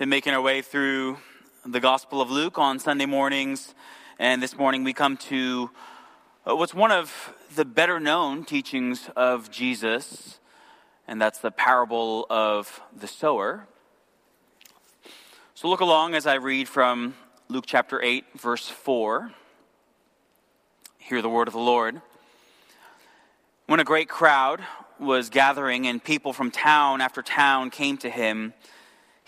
been making our way through the Gospel of Luke on Sunday mornings, and this morning we come to uh, what's one of the better known teachings of Jesus, and that's the parable of the sower. So look along as I read from Luke chapter 8, verse 4. Hear the word of the Lord. When a great crowd was gathering and people from town after town came to him,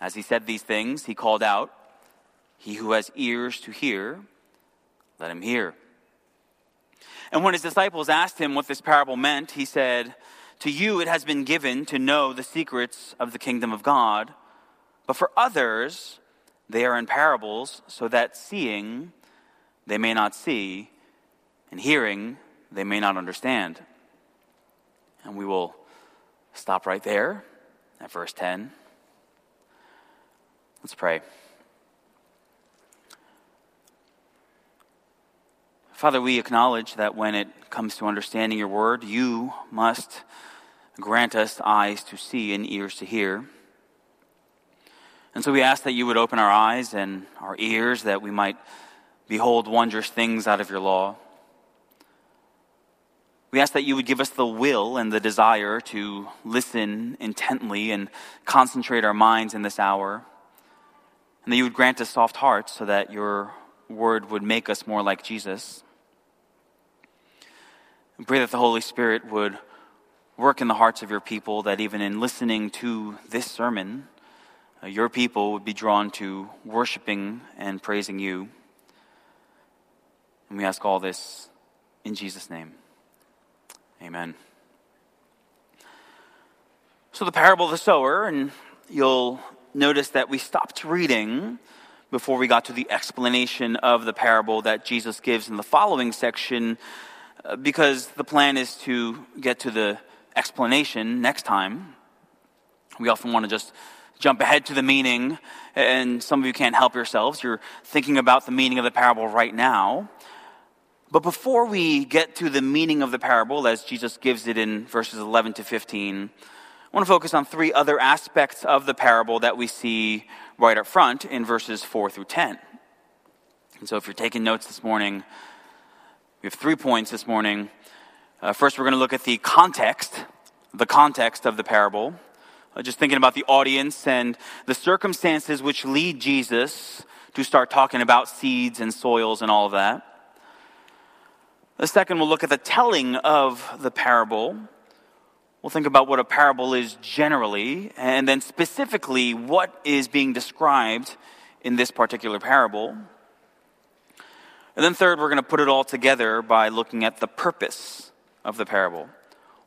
As he said these things, he called out, He who has ears to hear, let him hear. And when his disciples asked him what this parable meant, he said, To you it has been given to know the secrets of the kingdom of God, but for others they are in parables, so that seeing they may not see, and hearing they may not understand. And we will stop right there at verse 10. Let's pray. Father, we acknowledge that when it comes to understanding your word, you must grant us eyes to see and ears to hear. And so we ask that you would open our eyes and our ears that we might behold wondrous things out of your law. We ask that you would give us the will and the desire to listen intently and concentrate our minds in this hour and that you would grant us soft hearts so that your word would make us more like Jesus. We pray that the Holy Spirit would work in the hearts of your people, that even in listening to this sermon, uh, your people would be drawn to worshiping and praising you. And we ask all this in Jesus' name. Amen. So, the parable of the sower, and you'll notice that we stopped reading before we got to the explanation of the parable that Jesus gives in the following section, uh, because the plan is to get to the explanation next time. We often want to just jump ahead to the meaning, and some of you can't help yourselves. You're thinking about the meaning of the parable right now. But before we get to the meaning of the parable, as Jesus gives it in verses 11 to 15, I want to focus on three other aspects of the parable that we see right up front in verses 4 through 10. And so if you're taking notes this morning, we have three points this morning. Uh, first, we're going to look at the context, the context of the parable. Uh, just thinking about the audience and the circumstances which lead Jesus to start talking about seeds and soils and all of that. The second, we'll look at the telling of the parable. We'll think about what a parable is generally, and then specifically what is being described in this particular parable. And then, third, we're going to put it all together by looking at the purpose of the parable.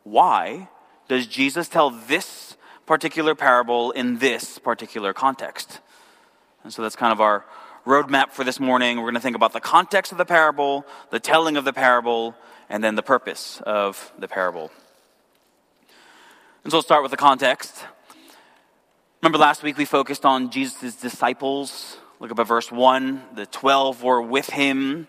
Why does Jesus tell this particular parable in this particular context? And so that's kind of our roadmap for this morning. We're going to think about the context of the parable, the telling of the parable, and then the purpose of the parable. And so we'll start with the context. Remember last week we focused on Jesus' disciples. Look up at verse 1. The 12 were with him,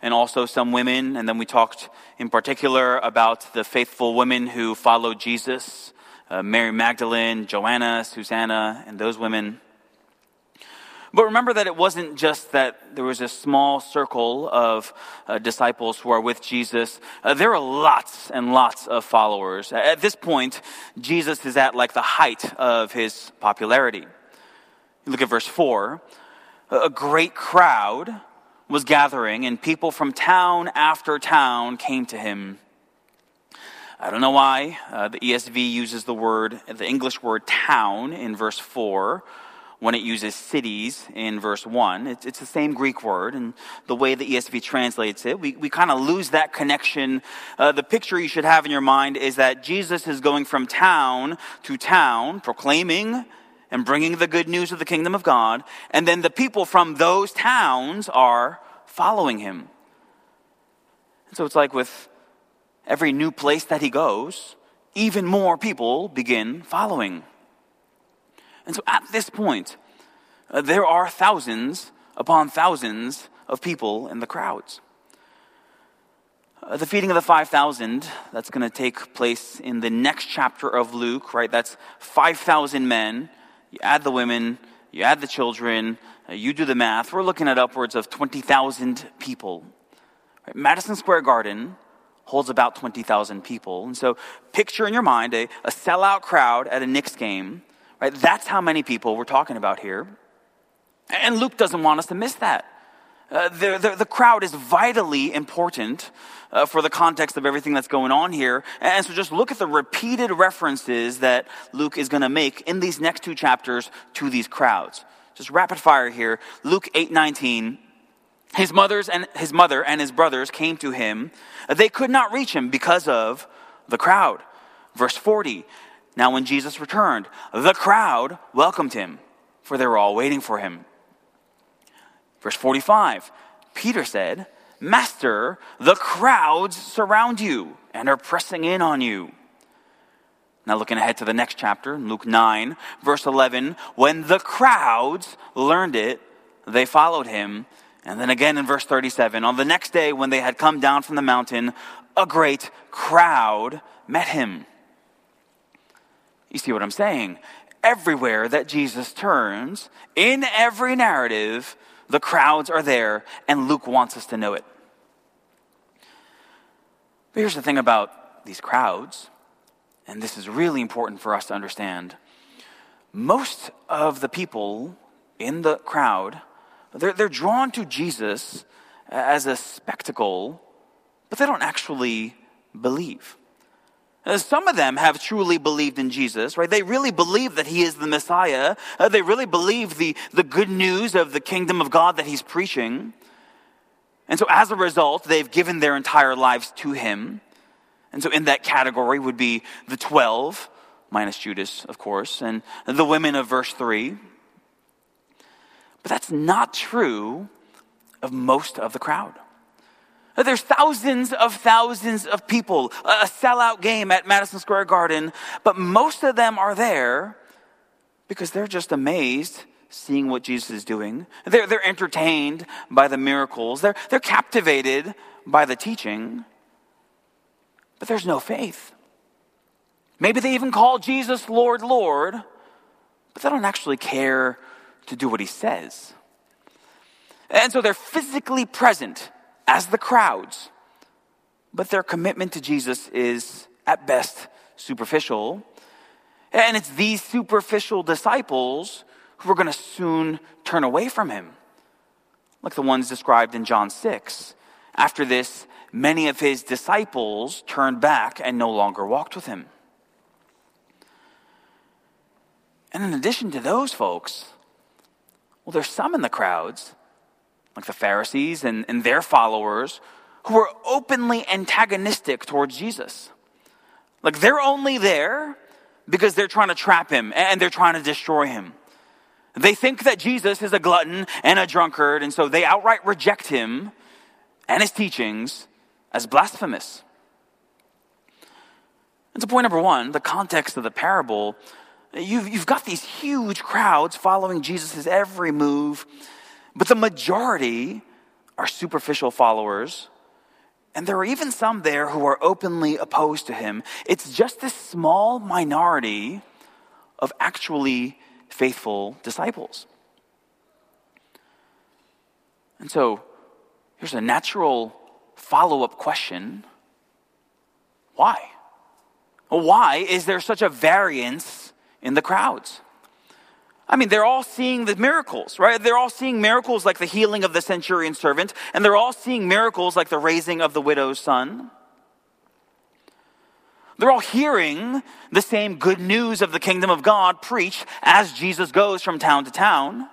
and also some women. And then we talked in particular about the faithful women who followed Jesus uh, Mary Magdalene, Joanna, Susanna, and those women. But remember that it wasn't just that there was a small circle of uh, disciples who are with Jesus. Uh, there are lots and lots of followers. At this point, Jesus is at like the height of his popularity. Look at verse 4. A great crowd was gathering, and people from town after town came to him. I don't know why uh, the ESV uses the word, the English word town in verse 4 when it uses cities in verse 1. It's, it's, the same Greek word, and the way the ESV translates it, we, we kind of lose that connection. Uh, the picture you should have in your mind is that Jesus is going from town to town, proclaiming and bringing the good news of the kingdom of God, and then the people from those towns are following him. And so it's like with every new place that he goes, even more people begin following. And so at this point, uh, there are thousands upon thousands of people in the crowds. Uh, the feeding of the 5,000, that's going to take place in the next chapter of Luke, right? That's 5,000 men. You add the women, you add the children, uh, you do the math. We're looking at upwards of 20,000 people. Right? Madison Square Garden holds about 20,000 people. And so picture in your mind a, a sellout crowd at a Knicks game, right? That's how many people we're talking about here. And Luke doesn't want us to miss that. Uh, the, the, the, crowd is vitally important uh, for the context of everything that's going on here. And so just look at the repeated references that Luke is going to make in these next two chapters to these crowds. Just rapid fire here. Luke 8 19. His, mothers and, his mother and his brothers came to him. They could not reach him because of the crowd. Verse 40. Now, when Jesus returned, the crowd welcomed him, for they were all waiting for him. Verse 45 Peter said, Master, the crowds surround you and are pressing in on you. Now, looking ahead to the next chapter, Luke 9, verse 11, when the crowds learned it, they followed him. And then again in verse 37, on the next day when they had come down from the mountain, a great crowd met him. You see what I'm saying? Everywhere that Jesus turns, in every narrative, the crowds are there, and Luke wants us to know it. But here's the thing about these crowds, and this is really important for us to understand. Most of the people in the crowd, they're, they're drawn to Jesus as a spectacle, but they don't actually believe. Uh, some of them have truly believed in Jesus, right? They really believe that he is the Messiah. Uh, they really believe the, the good news of the kingdom of God that he's preaching. And so as a result, they've given their entire lives to him. And so in that category would be the 12, minus Judas, of course, and the women of verse 3. But that's not true of most of the crowd. There's thousands of thousands of people, a sellout game at Madison Square Garden, but most of them are there because they're just amazed seeing what Jesus is doing. They're, they're entertained by the miracles, they're, they're captivated by the teaching, but there's no faith. Maybe they even call Jesus Lord, Lord, but they don't actually care to do what he says. And so they're physically present as the crowds, but their commitment to Jesus is at best superficial. And it's these superficial disciples who are going to soon turn away from him, like the ones described in John 6. After this, many of his disciples turned back and no longer walked with him. And in addition to those folks, well, there's some in the crowds like the Pharisees and, and their followers, who were openly antagonistic towards Jesus. Like they're only there because they're trying to trap him and they're trying to destroy him. They think that Jesus is a glutton and a drunkard, and so they outright reject him and his teachings as blasphemous. And so, point number one the context of the parable. You've, you've got these huge crowds following Jesus' every move. But the majority are superficial followers. And there are even some there who are openly opposed to him. It's just this small minority of actually faithful disciples. And so here's a natural follow up question why? Why is there such a variance in the crowds? I mean, they're all seeing the miracles, right? They're all seeing miracles like the healing of the centurion servant, and they're all seeing miracles like the raising of the widow's son. They're all hearing the same good news of the kingdom of God preached as Jesus goes from town to town.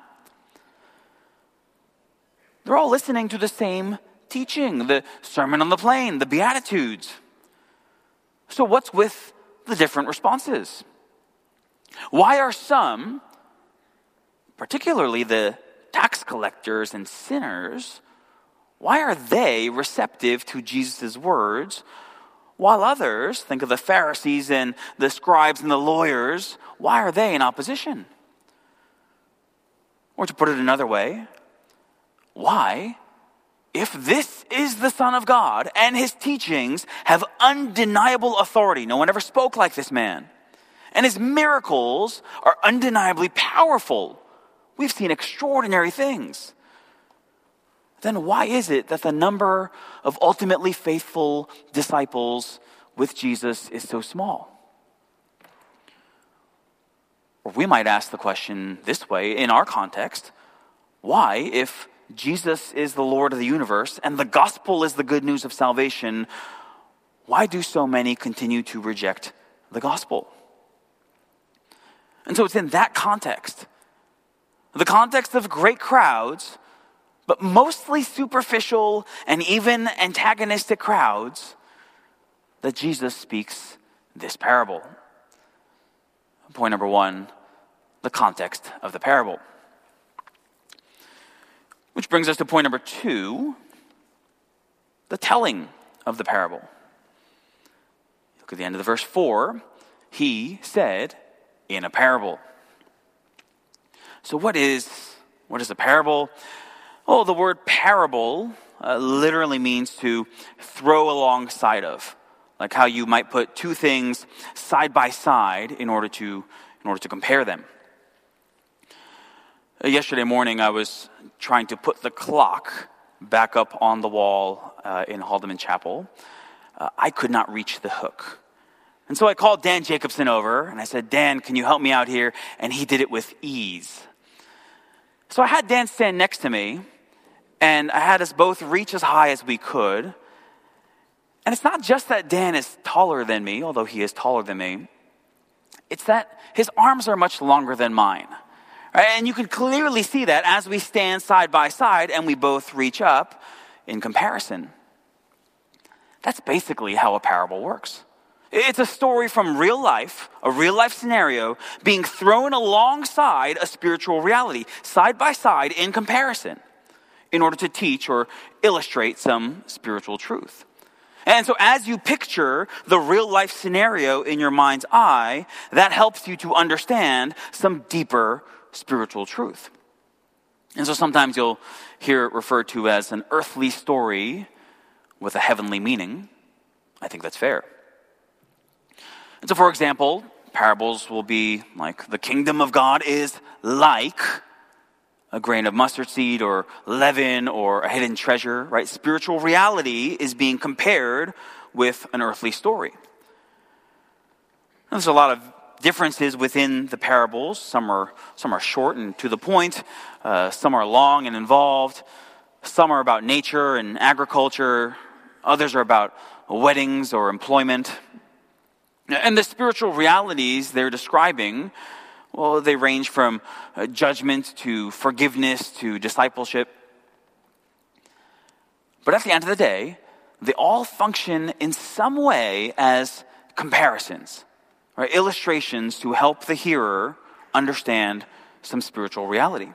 They're all listening to the same teaching, the Sermon on the Plain, the Beatitudes. So, what's with the different responses? Why are some particularly the tax collectors and sinners, why are they receptive to Jesus' words, while others, think of the Pharisees and the scribes and the lawyers, why are they in opposition? Or to put it another way, why, if this is the Son of God and his teachings have undeniable authority, no one ever spoke like this man, and his miracles are undeniably powerful, we've seen extraordinary things. Then why is it that the number of ultimately faithful disciples with Jesus is so small? Or we might ask the question this way in our context why, if Jesus is the Lord of the universe and the gospel is the good news of salvation, why do so many continue to reject the gospel? And so it's in that context, the context of great crowds, but mostly superficial and even antagonistic crowds, that Jesus speaks this parable. Point number one the context of the parable. Which brings us to point number two the telling of the parable. Look at the end of the verse 4. He said, in a parable. So, what is, what is a parable? Oh, the word parable uh, literally means to throw alongside of, like how you might put two things side by side in order to, in order to compare them. Uh, yesterday morning, I was trying to put the clock back up on the wall uh, in Haldeman Chapel. Uh, I could not reach the hook. And so I called Dan Jacobson over and I said, Dan, can you help me out here? And he did it with ease. So I had Dan stand next to me and I had us both reach as high as we could. And it's not just that Dan is taller than me, although he is taller than me, it's that his arms are much longer than mine. Right? And you can clearly see that as we stand side by side and we both reach up in comparison. That's basically how a parable works. It's a story from real life, a real life scenario, being thrown alongside a spiritual reality, side by side in comparison, in order to teach or illustrate some spiritual truth. And so, as you picture the real life scenario in your mind's eye, that helps you to understand some deeper spiritual truth. And so, sometimes you'll hear it referred to as an earthly story with a heavenly meaning. I think that's fair. And so, for example, parables will be like the kingdom of God is like a grain of mustard seed or leaven or a hidden treasure, right? Spiritual reality is being compared with an earthly story. There's a lot of differences within the parables. Some are, some are short and to the point, uh, some are long and involved, some are about nature and agriculture, others are about weddings or employment. And the spiritual realities they're describing, well, they range from uh, judgment to forgiveness to discipleship. But at the end of the day, they all function in some way as comparisons, right? illustrations to help the hearer understand some spiritual reality.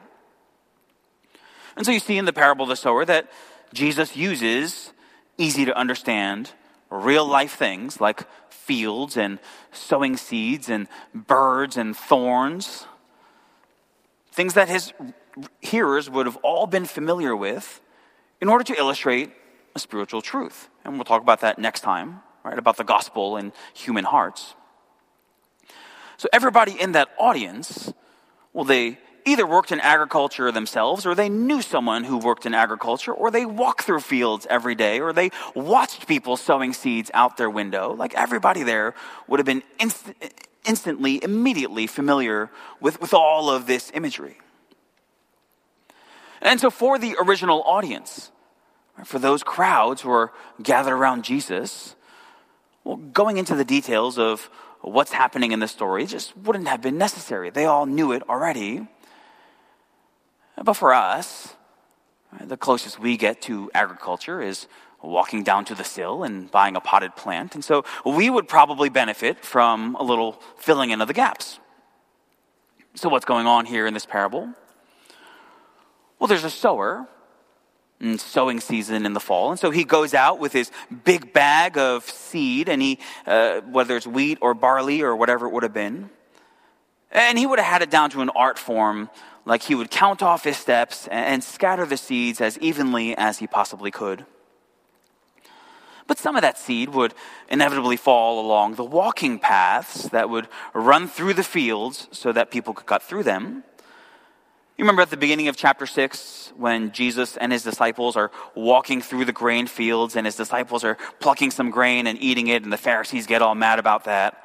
And so you see in the parable of the sower that Jesus uses easy to understand real life things like fields and sowing seeds and birds and thorns, things that his hearers would have all been familiar with in order to illustrate a spiritual truth. And we'll talk about that next time, right? About the gospel and human hearts. So everybody in that audience, well, they either worked in agriculture themselves, or they knew someone who worked in agriculture, or they walked through fields every day, or they watched people sowing seeds out their window. Like everybody there would have been inst- instantly, immediately familiar with, with all of this imagery. And so, for the original audience, for those crowds who are gathered around Jesus, well, going into the details of what's happening in the story just wouldn't have been necessary. They all knew it already. But for us, the closest we get to agriculture is walking down to the sill and buying a potted plant. And so we would probably benefit from a little filling in of the gaps. So, what's going on here in this parable? Well, there's a sower in sowing season in the fall. And so he goes out with his big bag of seed, and he, uh, whether it's wheat or barley or whatever it would have been, and he would have had it down to an art form, like he would count off his steps and scatter the seeds as evenly as he possibly could. But some of that seed would inevitably fall along the walking paths that would run through the fields so that people could cut through them. You remember at the beginning of chapter 6 when Jesus and his disciples are walking through the grain fields and his disciples are plucking some grain and eating it, and the Pharisees get all mad about that?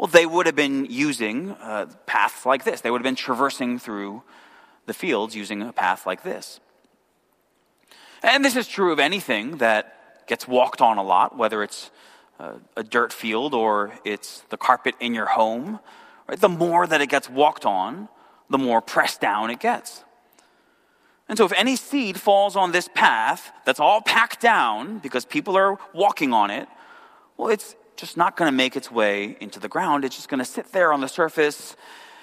Well, they would have been using uh, paths like this. They would have been traversing through the fields using a path like this. And this is true of anything that gets walked on a lot, whether it's uh, a dirt field or it's the carpet in your home. Right? The more that it gets walked on, the more pressed down it gets. And so, if any seed falls on this path that's all packed down because people are walking on it, well, it's just not going to make its way into the ground. It's just going to sit there on the surface.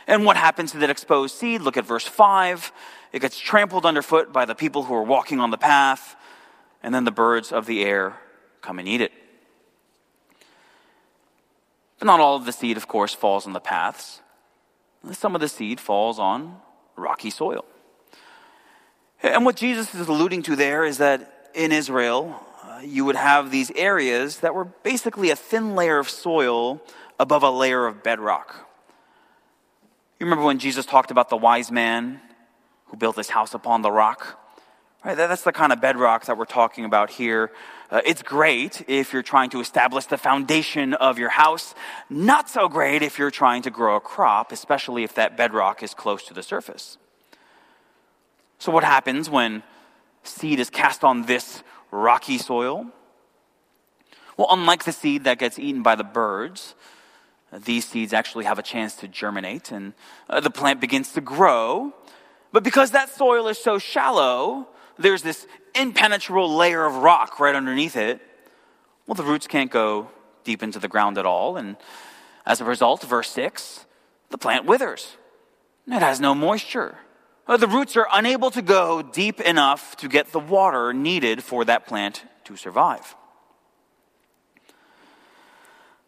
And what happens to that exposed seed? Look at verse 5. It gets trampled underfoot by the people who are walking on the path, and then the birds of the air come and eat it. But not all of the seed, of course, falls on the paths. Some of the seed falls on rocky soil. And what Jesus is alluding to there is that in Israel, you would have these areas that were basically a thin layer of soil above a layer of bedrock. You remember when Jesus talked about the wise man who built his house upon the rock? Right, that's the kind of bedrock that we're talking about here. Uh, it's great if you're trying to establish the foundation of your house. Not so great if you're trying to grow a crop, especially if that bedrock is close to the surface. So, what happens when seed is cast on this rocky soil? Well, unlike the seed that gets eaten by the birds, these seeds actually have a chance to germinate and uh, the plant begins to grow. But because that soil is so shallow, there's this impenetrable layer of rock right underneath it. Well, the roots can't go deep into the ground at all. And as a result, verse 6, the plant withers. It has no moisture. Uh, the roots are unable to go deep enough to get the water needed for that plant to survive.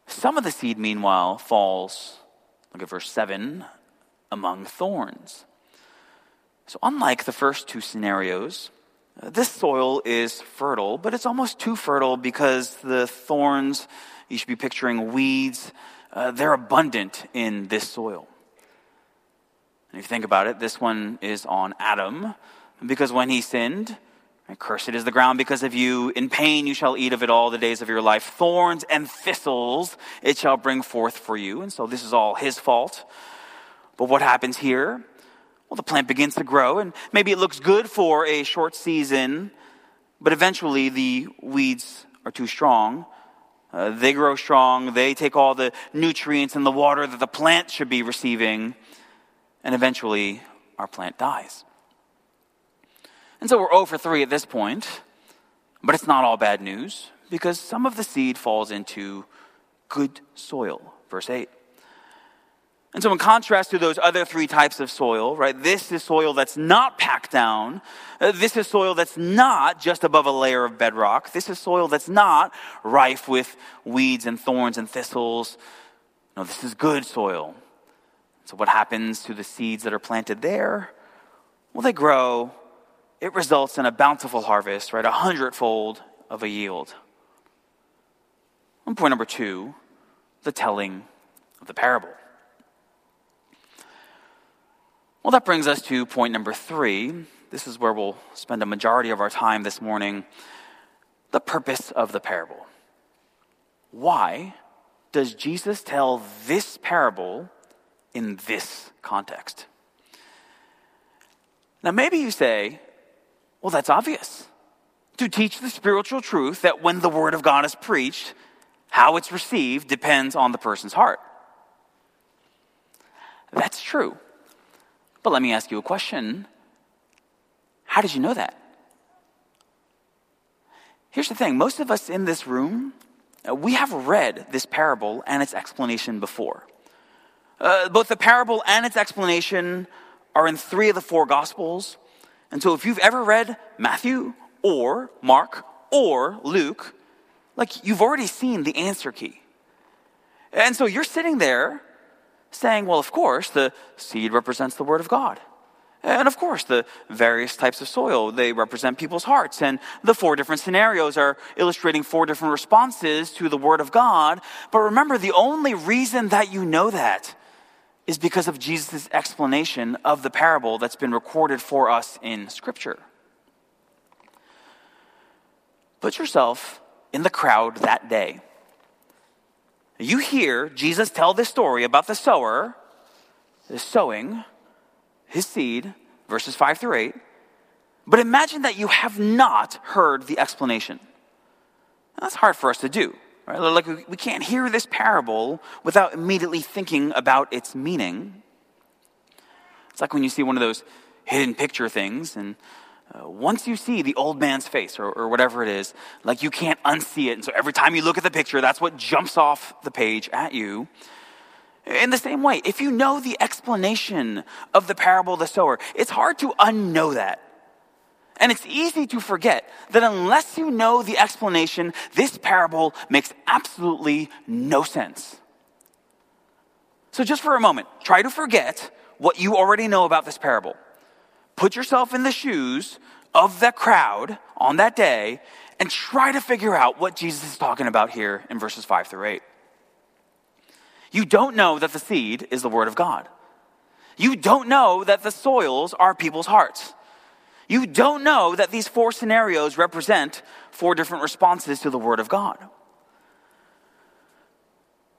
Some of the seed, meanwhile, falls, look at verse 7, among thorns. So, unlike the first two scenarios, this soil is fertile, but it's almost too fertile because the thorns, you should be picturing weeds, uh, they're abundant in this soil. And if you think about it, this one is on Adam, because when he sinned, cursed is the ground because of you. In pain you shall eat of it all the days of your life. Thorns and thistles it shall bring forth for you. And so this is all his fault. But what happens here? Well, the plant begins to grow, and maybe it looks good for a short season, but eventually the weeds are too strong. Uh, they grow strong, they take all the nutrients and the water that the plant should be receiving, and eventually our plant dies. And so we're 0 for 3 at this point, but it's not all bad news because some of the seed falls into good soil. Verse 8. And so, in contrast to those other three types of soil, right, this is soil that's not packed down. Uh, this is soil that's not just above a layer of bedrock. This is soil that's not rife with weeds and thorns and thistles. No, this is good soil. So, what happens to the seeds that are planted there? Well, they grow. It results in a bountiful harvest, right, a hundredfold of a yield. And point number two the telling of the parable. Well, that brings us to point number three. This is where we'll spend a majority of our time this morning the purpose of the parable. Why does Jesus tell this parable in this context? Now, maybe you say, well, that's obvious. To teach the spiritual truth that when the Word of God is preached, how it's received depends on the person's heart. That's true. But let me ask you a question How did you know that? Here's the thing most of us in this room, uh, we have read this parable and its explanation before. Uh, both the parable and its explanation are in three of the four Gospels. And so if you've ever read Matthew or Mark or Luke, like you've already seen the answer key. And so you're sitting there saying, well, of course, the seed represents the Word of God. And of course, the various types of soil, they represent people's hearts. And the four different scenarios are illustrating four different responses to the Word of God. But remember, the only reason that you know that is because of Jesus' explanation of the parable that's been recorded for us in Scripture. Put yourself in the crowd that day. You hear Jesus tell this story about the sower, the sowing, his seed, verses 5 through 8. But imagine that you have not heard the explanation. that's hard for us to do. Right? Like we can't hear this parable without immediately thinking about its meaning. It's like when you see one of those hidden picture things, and uh, once you see the old man's face or, or whatever it is, like you can't unsee it. And so every time you look at the picture, that's what jumps off the page at you. In the same way, if you know the explanation of the parable of the sower, it's hard to unknow that. And it's easy to forget that unless you know the explanation, this parable makes absolutely no sense. So, just for a moment, try to forget what you already know about this parable. Put yourself in the shoes of the crowd on that day and try to figure out what Jesus is talking about here in verses 5 through 8. You don't know that the seed is the Word of God. You don't know that the soils are people's hearts. You don't know that these four scenarios represent four different responses to the Word of God.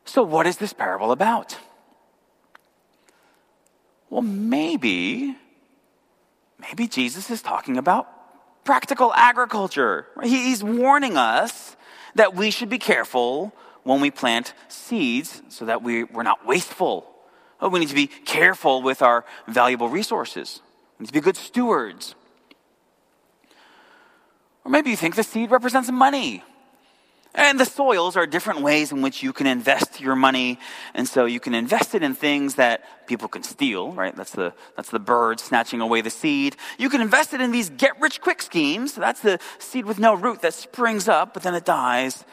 So, what is this parable about? Well, maybe, maybe Jesus is talking about practical agriculture. He's warning us that we should be careful when we plant seeds so that we, we're not wasteful. Oh, we need to be careful with our valuable resources. We need to be good stewards. Or maybe you think the seed represents money. And the soils are different ways in which you can invest your money. And so you can invest it in things that people can steal, right? That's the, that's the bird snatching away the seed. You can invest it in these get rich quick schemes. That's the seed with no root that springs up, but then it dies.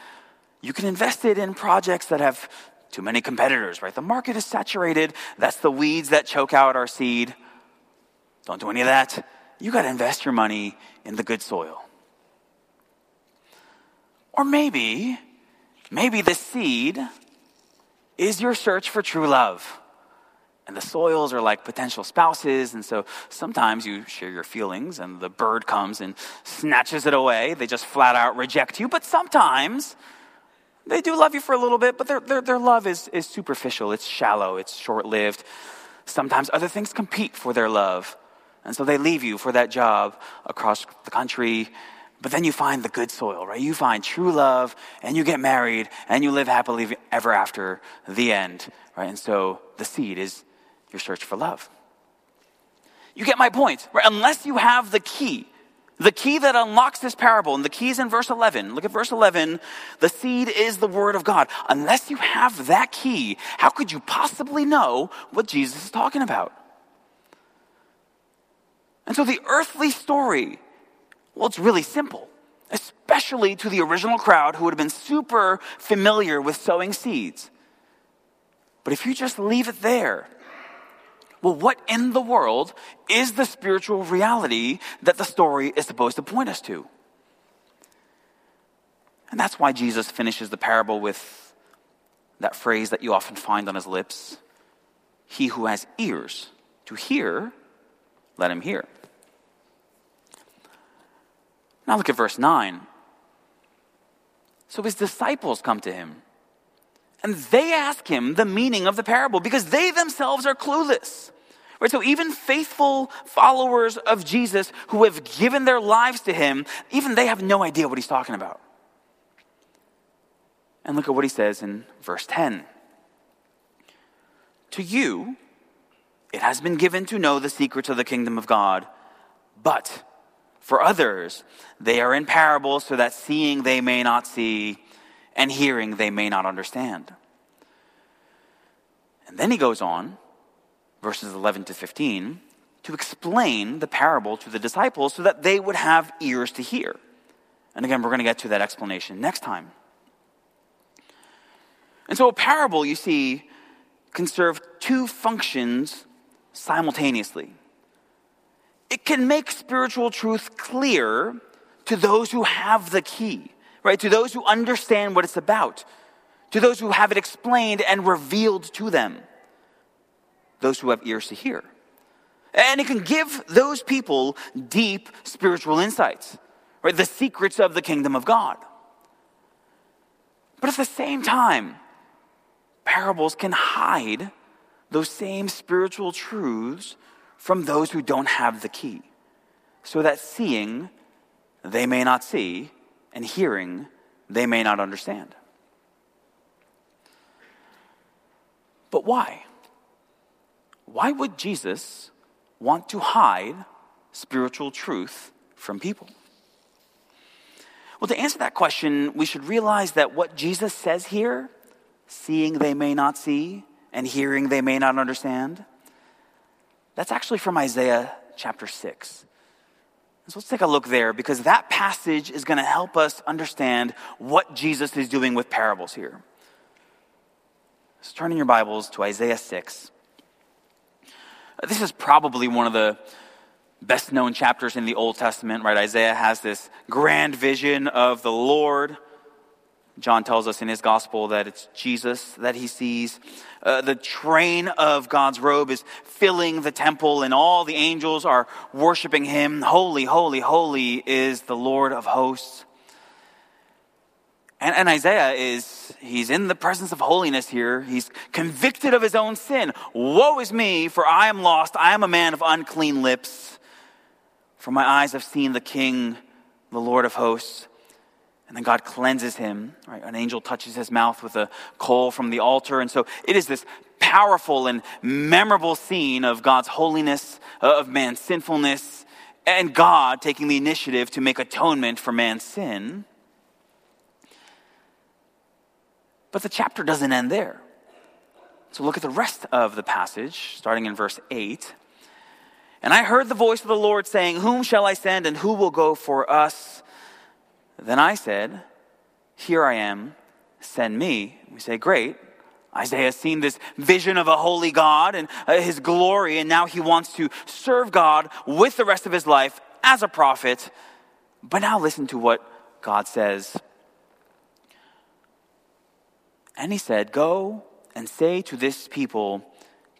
You can invest it in projects that have too many competitors, right? The market is saturated. That's the weeds that choke out our seed. Don't do any of that. You got to invest your money in the good soil. Or maybe, maybe the seed is your search for true love. And the soils are like potential spouses. And so sometimes you share your feelings and the bird comes and snatches it away. They just flat out reject you. But sometimes they do love you for a little bit, but their, their, their love is, is superficial, it's shallow, it's short lived. Sometimes other things compete for their love. And so they leave you for that job across the country. But then you find the good soil, right? You find true love and you get married and you live happily ever after the end, right? And so the seed is your search for love. You get my point, right? Unless you have the key, the key that unlocks this parable, and the key is in verse 11. Look at verse 11. The seed is the word of God. Unless you have that key, how could you possibly know what Jesus is talking about? And so the earthly story, well, it's really simple, especially to the original crowd who would have been super familiar with sowing seeds. But if you just leave it there, well, what in the world is the spiritual reality that the story is supposed to point us to? And that's why Jesus finishes the parable with that phrase that you often find on his lips He who has ears to hear, let him hear. Now look at verse 9. So his disciples come to him and they ask him the meaning of the parable because they themselves are clueless. Right? So even faithful followers of Jesus who have given their lives to him, even they have no idea what he's talking about. And look at what he says in verse 10. To you, it has been given to know the secrets of the kingdom of God, but for others, they are in parables so that seeing they may not see and hearing they may not understand. And then he goes on, verses 11 to 15, to explain the parable to the disciples so that they would have ears to hear. And again, we're going to get to that explanation next time. And so, a parable, you see, can serve two functions simultaneously. It can make spiritual truth clear to those who have the key, right? To those who understand what it's about, to those who have it explained and revealed to them, those who have ears to hear. And it can give those people deep spiritual insights, right? The secrets of the kingdom of God. But at the same time, parables can hide those same spiritual truths from those who don't have the key, so that seeing they may not see, and hearing they may not understand. But why? Why would Jesus want to hide spiritual truth from people? Well, to answer that question, we should realize that what Jesus says here, seeing they may not see and hearing they may not understand, that's actually from Isaiah chapter 6. So let's take a look there because that passage is going to help us understand what Jesus is doing with parables here. So turn in your Bibles to Isaiah 6. This is probably one of the best known chapters in the Old Testament, right? Isaiah has this grand vision of the Lord. John tells us in his gospel that it's Jesus that he sees. Uh, the train of God's robe is filling the temple, and all the angels are worshiping him. Holy, holy, holy is the Lord of hosts. And, and, Isaiah is, he's in the presence of holiness here. He's convicted of his own sin. Woe is me, for I am lost. I am a man of unclean lips. For my eyes have seen the King, the Lord of hosts. And then God cleanses him. Right? An angel touches his mouth with a coal from the altar. And so it is this powerful and memorable scene of God's holiness, uh, of man's sinfulness, and God taking the initiative to make atonement for man's sin. But the chapter doesn't end there. So look at the rest of the passage, starting in verse 8. And I heard the voice of the Lord saying, Whom shall I send, and who will go for us? Then I said, Here I am, send me. We say, Great. Isaiah has seen this vision of a holy God and uh, his glory, and now he wants to serve God with the rest of his life as a prophet. But now listen to what God says and he said, Go and say to this people,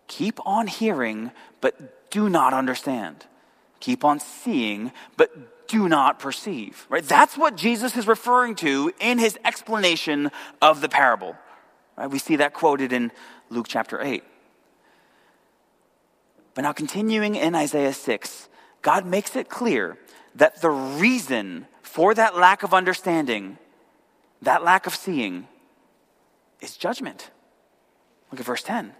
keep on hearing, but do not understand. Keep on seeing, but do not perceive. Right? That's what Jesus is referring to in his explanation of the parable. Right? We see that quoted in Luke chapter 8. But now, continuing in Isaiah 6, God makes it clear that the reason for that lack of understanding, that lack of seeing, is judgment. Look at verse 10.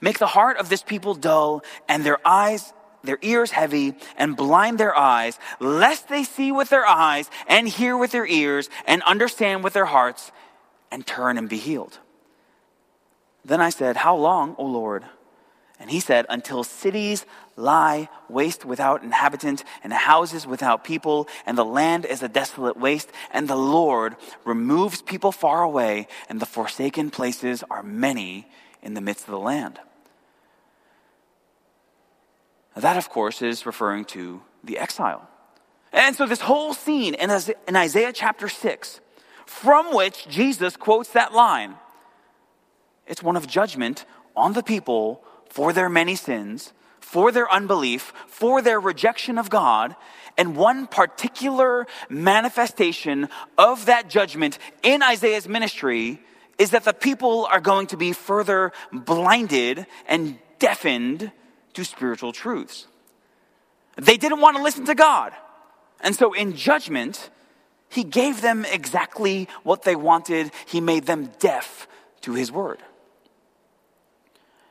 Make the heart of this people dull and their eyes, their ears heavy, and blind their eyes, lest they see with their eyes and hear with their ears and understand with their hearts and turn and be healed. Then I said, How long, O Lord? And he said, Until cities lie waste without inhabitant, and houses without people, and the land is a desolate waste, and the Lord removes people far away, and the forsaken places are many in the midst of the land. That, of course, is referring to the exile. And so, this whole scene in Isaiah chapter 6, from which Jesus quotes that line, it's one of judgment on the people for their many sins, for their unbelief, for their rejection of God. And one particular manifestation of that judgment in Isaiah's ministry is that the people are going to be further blinded and deafened to spiritual truths. They didn't want to listen to God. And so in judgment, he gave them exactly what they wanted. He made them deaf to his word.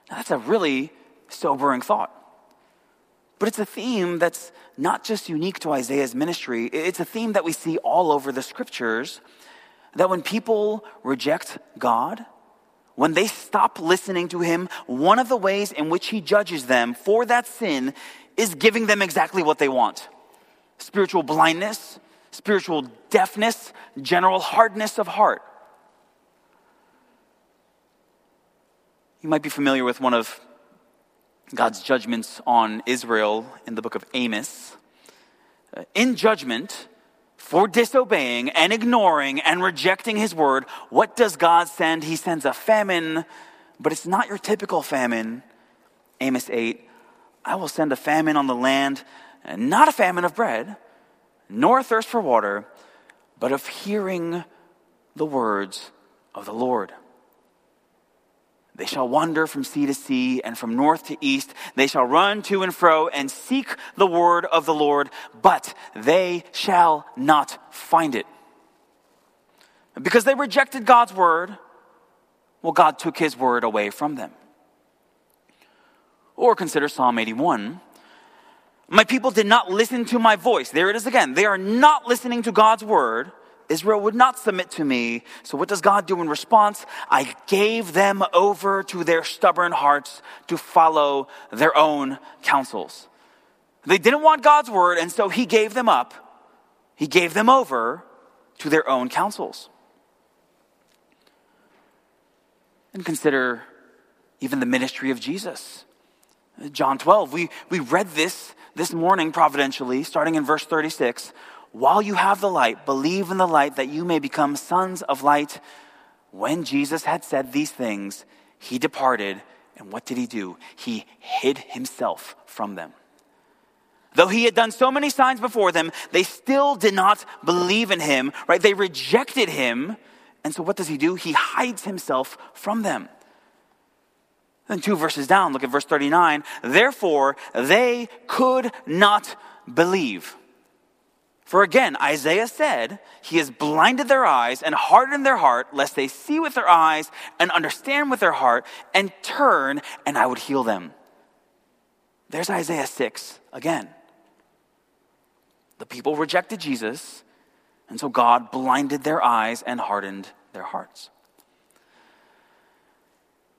Now, that's a really sobering thought. But it's a theme that's not just unique to Isaiah's ministry, it's a theme that we see all over the scriptures that when people reject God, when they stop listening to him, one of the ways in which he judges them for that sin is giving them exactly what they want spiritual blindness, spiritual deafness, general hardness of heart. You might be familiar with one of God's judgments on Israel in the book of Amos. Uh, in judgment, for disobeying and ignoring and rejecting his word, what does God send? He sends a famine, but it's not your typical famine. Amos 8 I will send a famine on the land, not a famine of bread, nor a thirst for water, but of hearing the words of the Lord. They shall wander from sea to sea and from north to east. They shall run to and fro and seek the word of the Lord, but they shall not find it. Because they rejected God's word, well, God took his word away from them. Or consider Psalm 81. My people did not listen to my voice. There it is again. They are not listening to God's word. Israel would not submit to me. So, what does God do in response? I gave them over to their stubborn hearts to follow their own counsels. They didn't want God's word, and so He gave them up. He gave them over to their own counsels. And consider even the ministry of Jesus. John 12, we, we read this this morning providentially, starting in verse 36 while you have the light, believe in the light that you may become sons of light. When Jesus had said these things, he departed. And what did he do? He hid himself from them. Though he had done so many signs before them, they still did not believe in him, right? They rejected him. And so what does he do? He hides himself from them. Then two verses down, look at verse 39. Therefore, they could not believe. For again, Isaiah said, He has blinded their eyes and hardened their heart, lest they see with their eyes and understand with their heart and turn, and I would heal them. There's Isaiah 6 again. The people rejected Jesus, and so God blinded their eyes and hardened their hearts.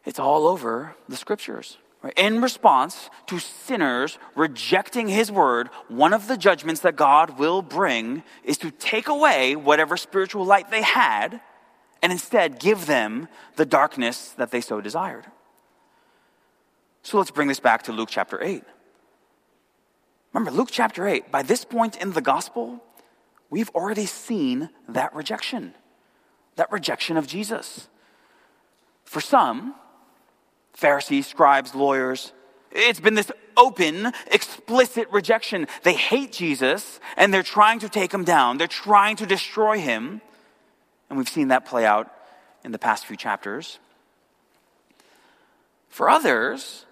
It's all over the scriptures. In response to sinners rejecting his word, one of the judgments that God will bring is to take away whatever spiritual light they had and instead give them the darkness that they so desired. So let's bring this back to Luke chapter 8. Remember, Luke chapter 8, by this point in the gospel, we've already seen that rejection, that rejection of Jesus. For some, Pharisees, scribes, lawyers. It's been this open, explicit rejection. They hate Jesus and they're trying to take him down. They're trying to destroy him. And we've seen that play out in the past few chapters. For others,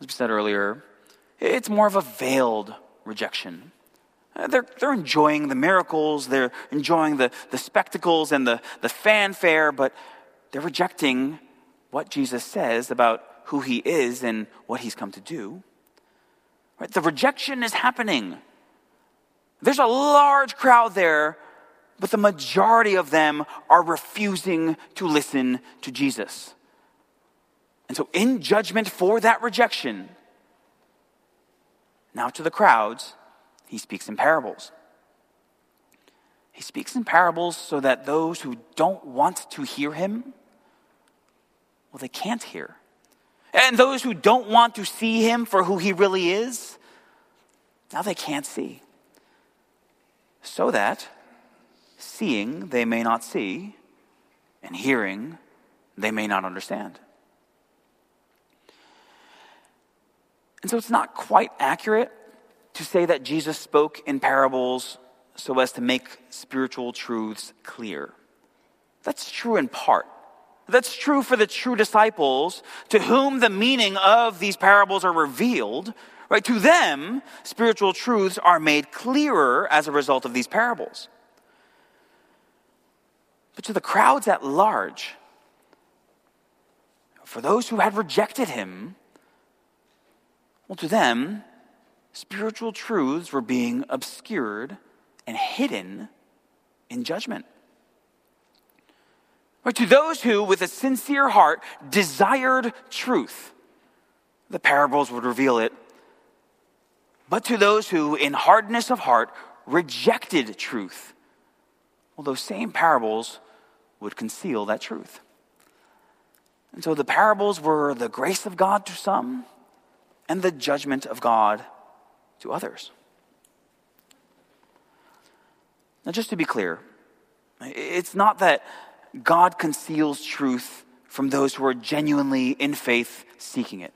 as we said earlier, it's more of a veiled rejection. They're, they're enjoying the miracles, they're enjoying the, the spectacles and the, the fanfare, but they're rejecting what Jesus says about who he is and what he's come to do. Right? The rejection is happening. There's a large crowd there, but the majority of them are refusing to listen to Jesus. And so, in judgment for that rejection, now to the crowds, he speaks in parables. He speaks in parables so that those who don't want to hear him well, they can't hear. And those who don't want to see him for who he really is, now they can't see. So that seeing they may not see, and hearing they may not understand. And so it's not quite accurate to say that Jesus spoke in parables so as to make spiritual truths clear. That's true in part. That's true for the true disciples to whom the meaning of these parables are revealed. Right? To them, spiritual truths are made clearer as a result of these parables. But to the crowds at large, for those who had rejected him, well, to them, spiritual truths were being obscured and hidden in judgment. To those who, with a sincere heart, desired truth, the parables would reveal it. But to those who, in hardness of heart, rejected truth, well, those same parables would conceal that truth. And so the parables were the grace of God to some and the judgment of God to others. Now, just to be clear, it's not that God conceals truth from those who are genuinely in faith seeking it.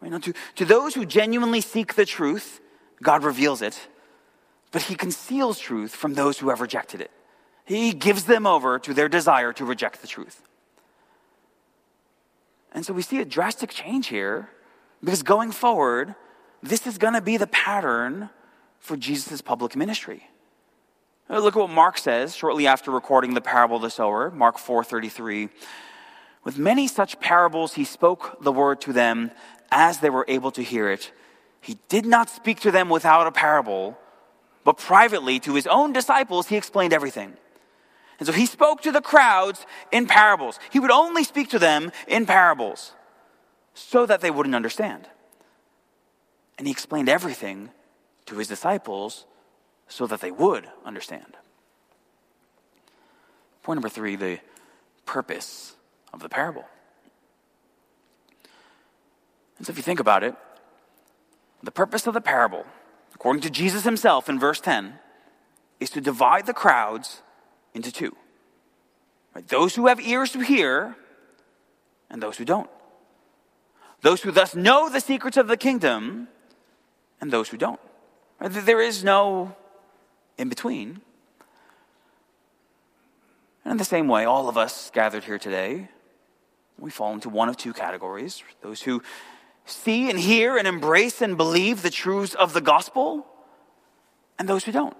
Right? Now, to, to those who genuinely seek the truth, God reveals it, but He conceals truth from those who have rejected it. He gives them over to their desire to reject the truth. And so we see a drastic change here because going forward, this is going to be the pattern for Jesus' public ministry. Uh, look at what Mark says shortly after recording the parable of the sower, Mark 4:33. With many such parables he spoke the word to them as they were able to hear it. He did not speak to them without a parable, but privately to his own disciples he explained everything. And so he spoke to the crowds in parables. He would only speak to them in parables so that they wouldn't understand. And he explained everything to his disciples so that they would understand. Point number three the purpose of the parable. And so, if you think about it, the purpose of the parable, according to Jesus himself in verse 10, is to divide the crowds into two right? those who have ears to hear and those who don't. Those who thus know the secrets of the kingdom and those who don't. Right? There is no in between. And in the same way, all of us gathered here today, we fall into one of two categories those who see and hear and embrace and believe the truths of the gospel, and those who don't.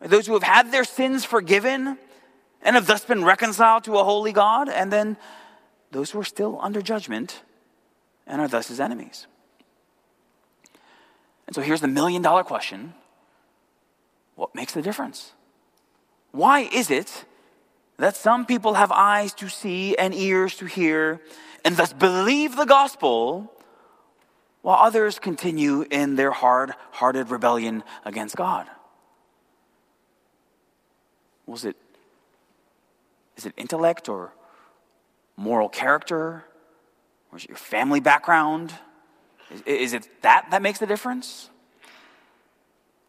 Those who have had their sins forgiven and have thus been reconciled to a holy God, and then those who are still under judgment and are thus his enemies. And so here's the million dollar question what makes the difference? Why is it that some people have eyes to see and ears to hear and thus believe the gospel, while others continue in their hard hearted rebellion against God? Was it, is it intellect or moral character? Or is it your family background? Is, is it that that makes the difference?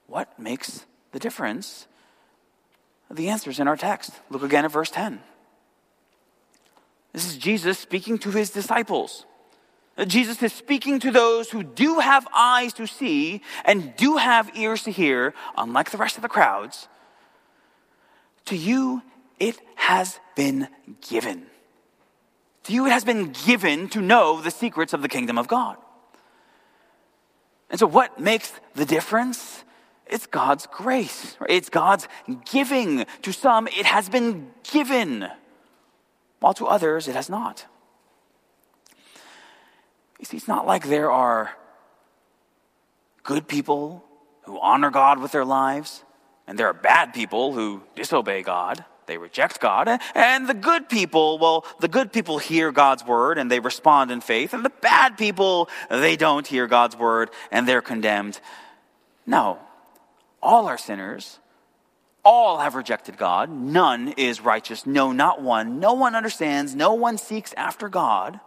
What makes the difference? The answer is in our text. Look again at verse 10. This is Jesus speaking to his disciples. Uh, Jesus is speaking to those who do have eyes to see and do have ears to hear, unlike the rest of the crowds. To you, it has been given. To you, it has been given to know the secrets of the kingdom of God. And so, what makes the difference? It's God's grace. It's God's giving. To some, it has been given, while to others, it has not. You see, it's not like there are good people who honor God with their lives, and there are bad people who disobey God. They reject God. And the good people, well, the good people hear God's word and they respond in faith. And the bad people, they don't hear God's word and they're condemned. No. All are sinners. All have rejected God. None is righteous. No, not one. No one understands. No one seeks after God.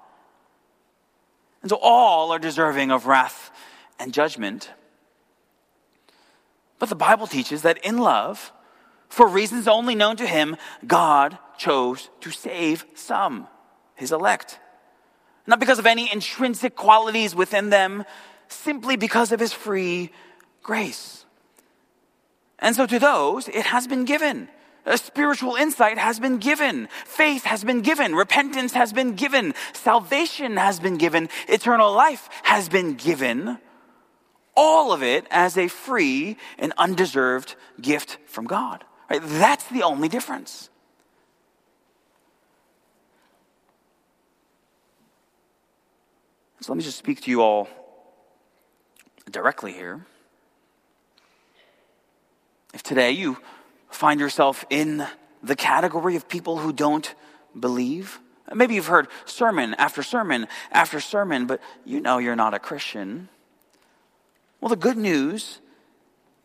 And so all are deserving of wrath and judgment. But the Bible teaches that in love, for reasons only known to him, God chose to save some, his elect. Not because of any intrinsic qualities within them, simply because of his free grace. And so to those, it has been given. A spiritual insight has been given. Faith has been given. Repentance has been given. Salvation has been given. Eternal life has been given. All of it as a free and undeserved gift from God. Right? That's the only difference. So let me just speak to you all directly here. If today you find yourself in the category of people who don't believe? Maybe you've heard sermon after sermon after sermon, but you know you're not a Christian. Well, the good news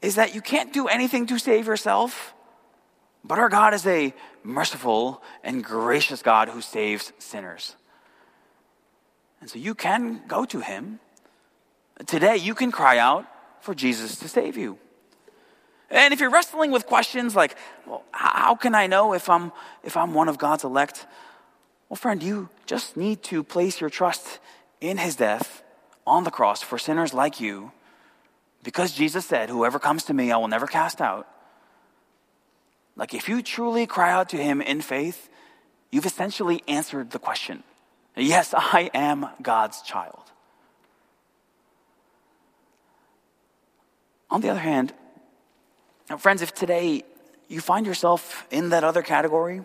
is that you can't do anything to save yourself, but our God is a merciful and gracious God who saves sinners. And so you can go to him. Today, you can cry out for Jesus to save you. And if you're wrestling with questions like, well, how can I know if I'm, if I'm one of God's elect? Well, friend, you just need to place your trust in his death on the cross for sinners like you, because Jesus said, Whoever comes to me, I will never cast out. Like, if you truly cry out to him in faith, you've essentially answered the question Yes, I am God's child. On the other hand, now, friends, if today you find yourself in that other category,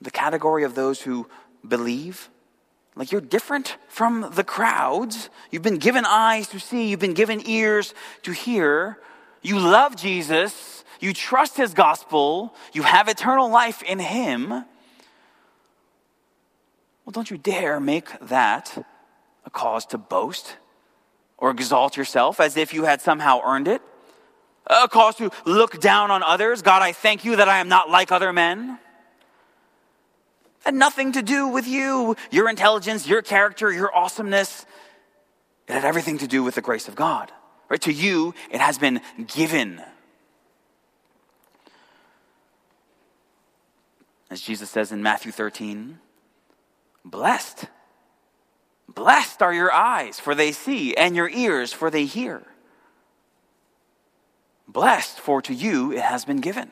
the category of those who believe, like you're different from the crowds, you've been given eyes to see, you've been given ears to hear, you love Jesus, you trust his gospel, you have eternal life in him. Well, don't you dare make that a cause to boast or exalt yourself as if you had somehow earned it a cause to look down on others. God, I thank you that I am not like other men. Had nothing to do with you, your intelligence, your character, your awesomeness. It had everything to do with the grace of God. Right? To you, it has been given. As Jesus says in Matthew 13, blessed. Blessed are your eyes, for they see, and your ears, for they hear. Blessed, for to you it has been given.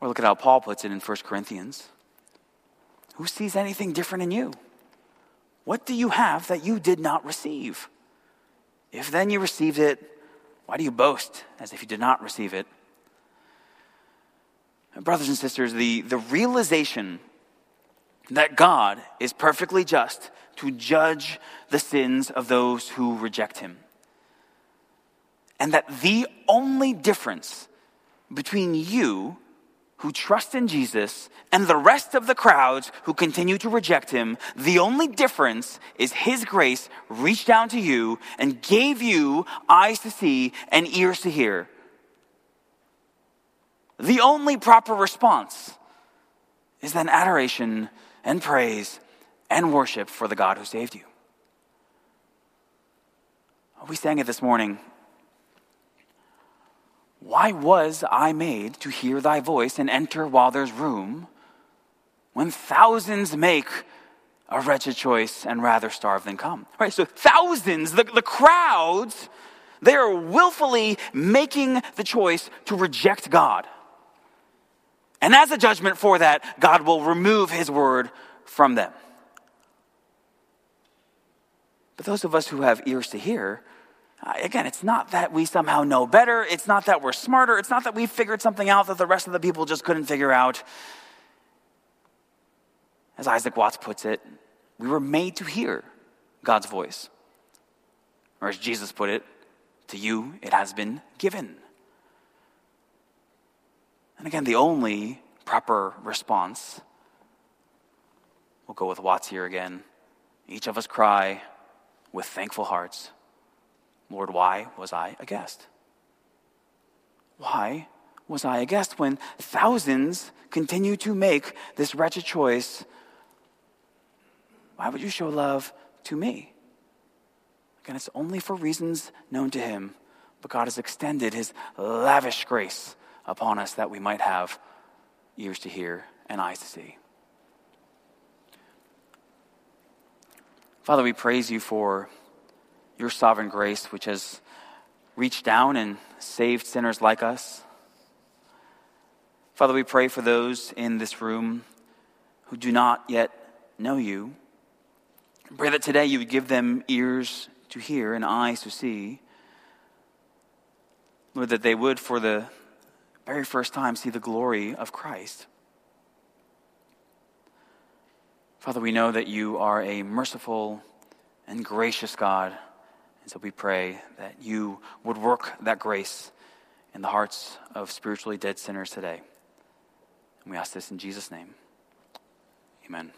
Or look at how Paul puts it in 1 Corinthians. Who sees anything different in you? What do you have that you did not receive? If then you received it, why do you boast as if you did not receive it? Brothers and sisters, the, the realization that God is perfectly just to judge the sins of those who reject him and that the only difference between you who trust in Jesus and the rest of the crowds who continue to reject him, the only difference is his grace reached down to you and gave you eyes to see and ears to hear. The only proper response is then adoration and praise and worship for the God who saved you. We sang it this morning why was I made to hear thy voice and enter while there's room, when thousands make a wretched choice and rather starve than come? Right, so thousands, the, the crowds, they are willfully making the choice to reject God. And as a judgment for that, God will remove his word from them. But those of us who have ears to hear, Uh, again, it's not that we somehow know better. It's not that we're smarter. It's not that we figured something out that the rest of the people just couldn't figure out. As Isaac Watts puts it, we were made to hear God's voice. Or as Jesus put it, to you it has been given. And again, the only proper response, we'll go with Watts here again. Each of us cry with thankful hearts. Lord, why was I a guest? Why was I a guest when thousands continue to make this wretched choice? Why would you show love to me? Again, it's only for reasons known to Him, but God has extended His lavish grace upon us that we might have ears to hear and eyes to see. Father, we praise you for your sovereign grace, which has reached down and saved sinners like us. Father, we pray for those in this room who do not yet know you. Pray that today you would give them ears to hear and eyes to see. Lord, that they would, for the very first time, see the glory of Christ. Father, we know that you are a merciful and gracious God and so we pray that you would work that grace in the hearts of spiritually dead sinners today. And we ask this in Jesus' name. Amen.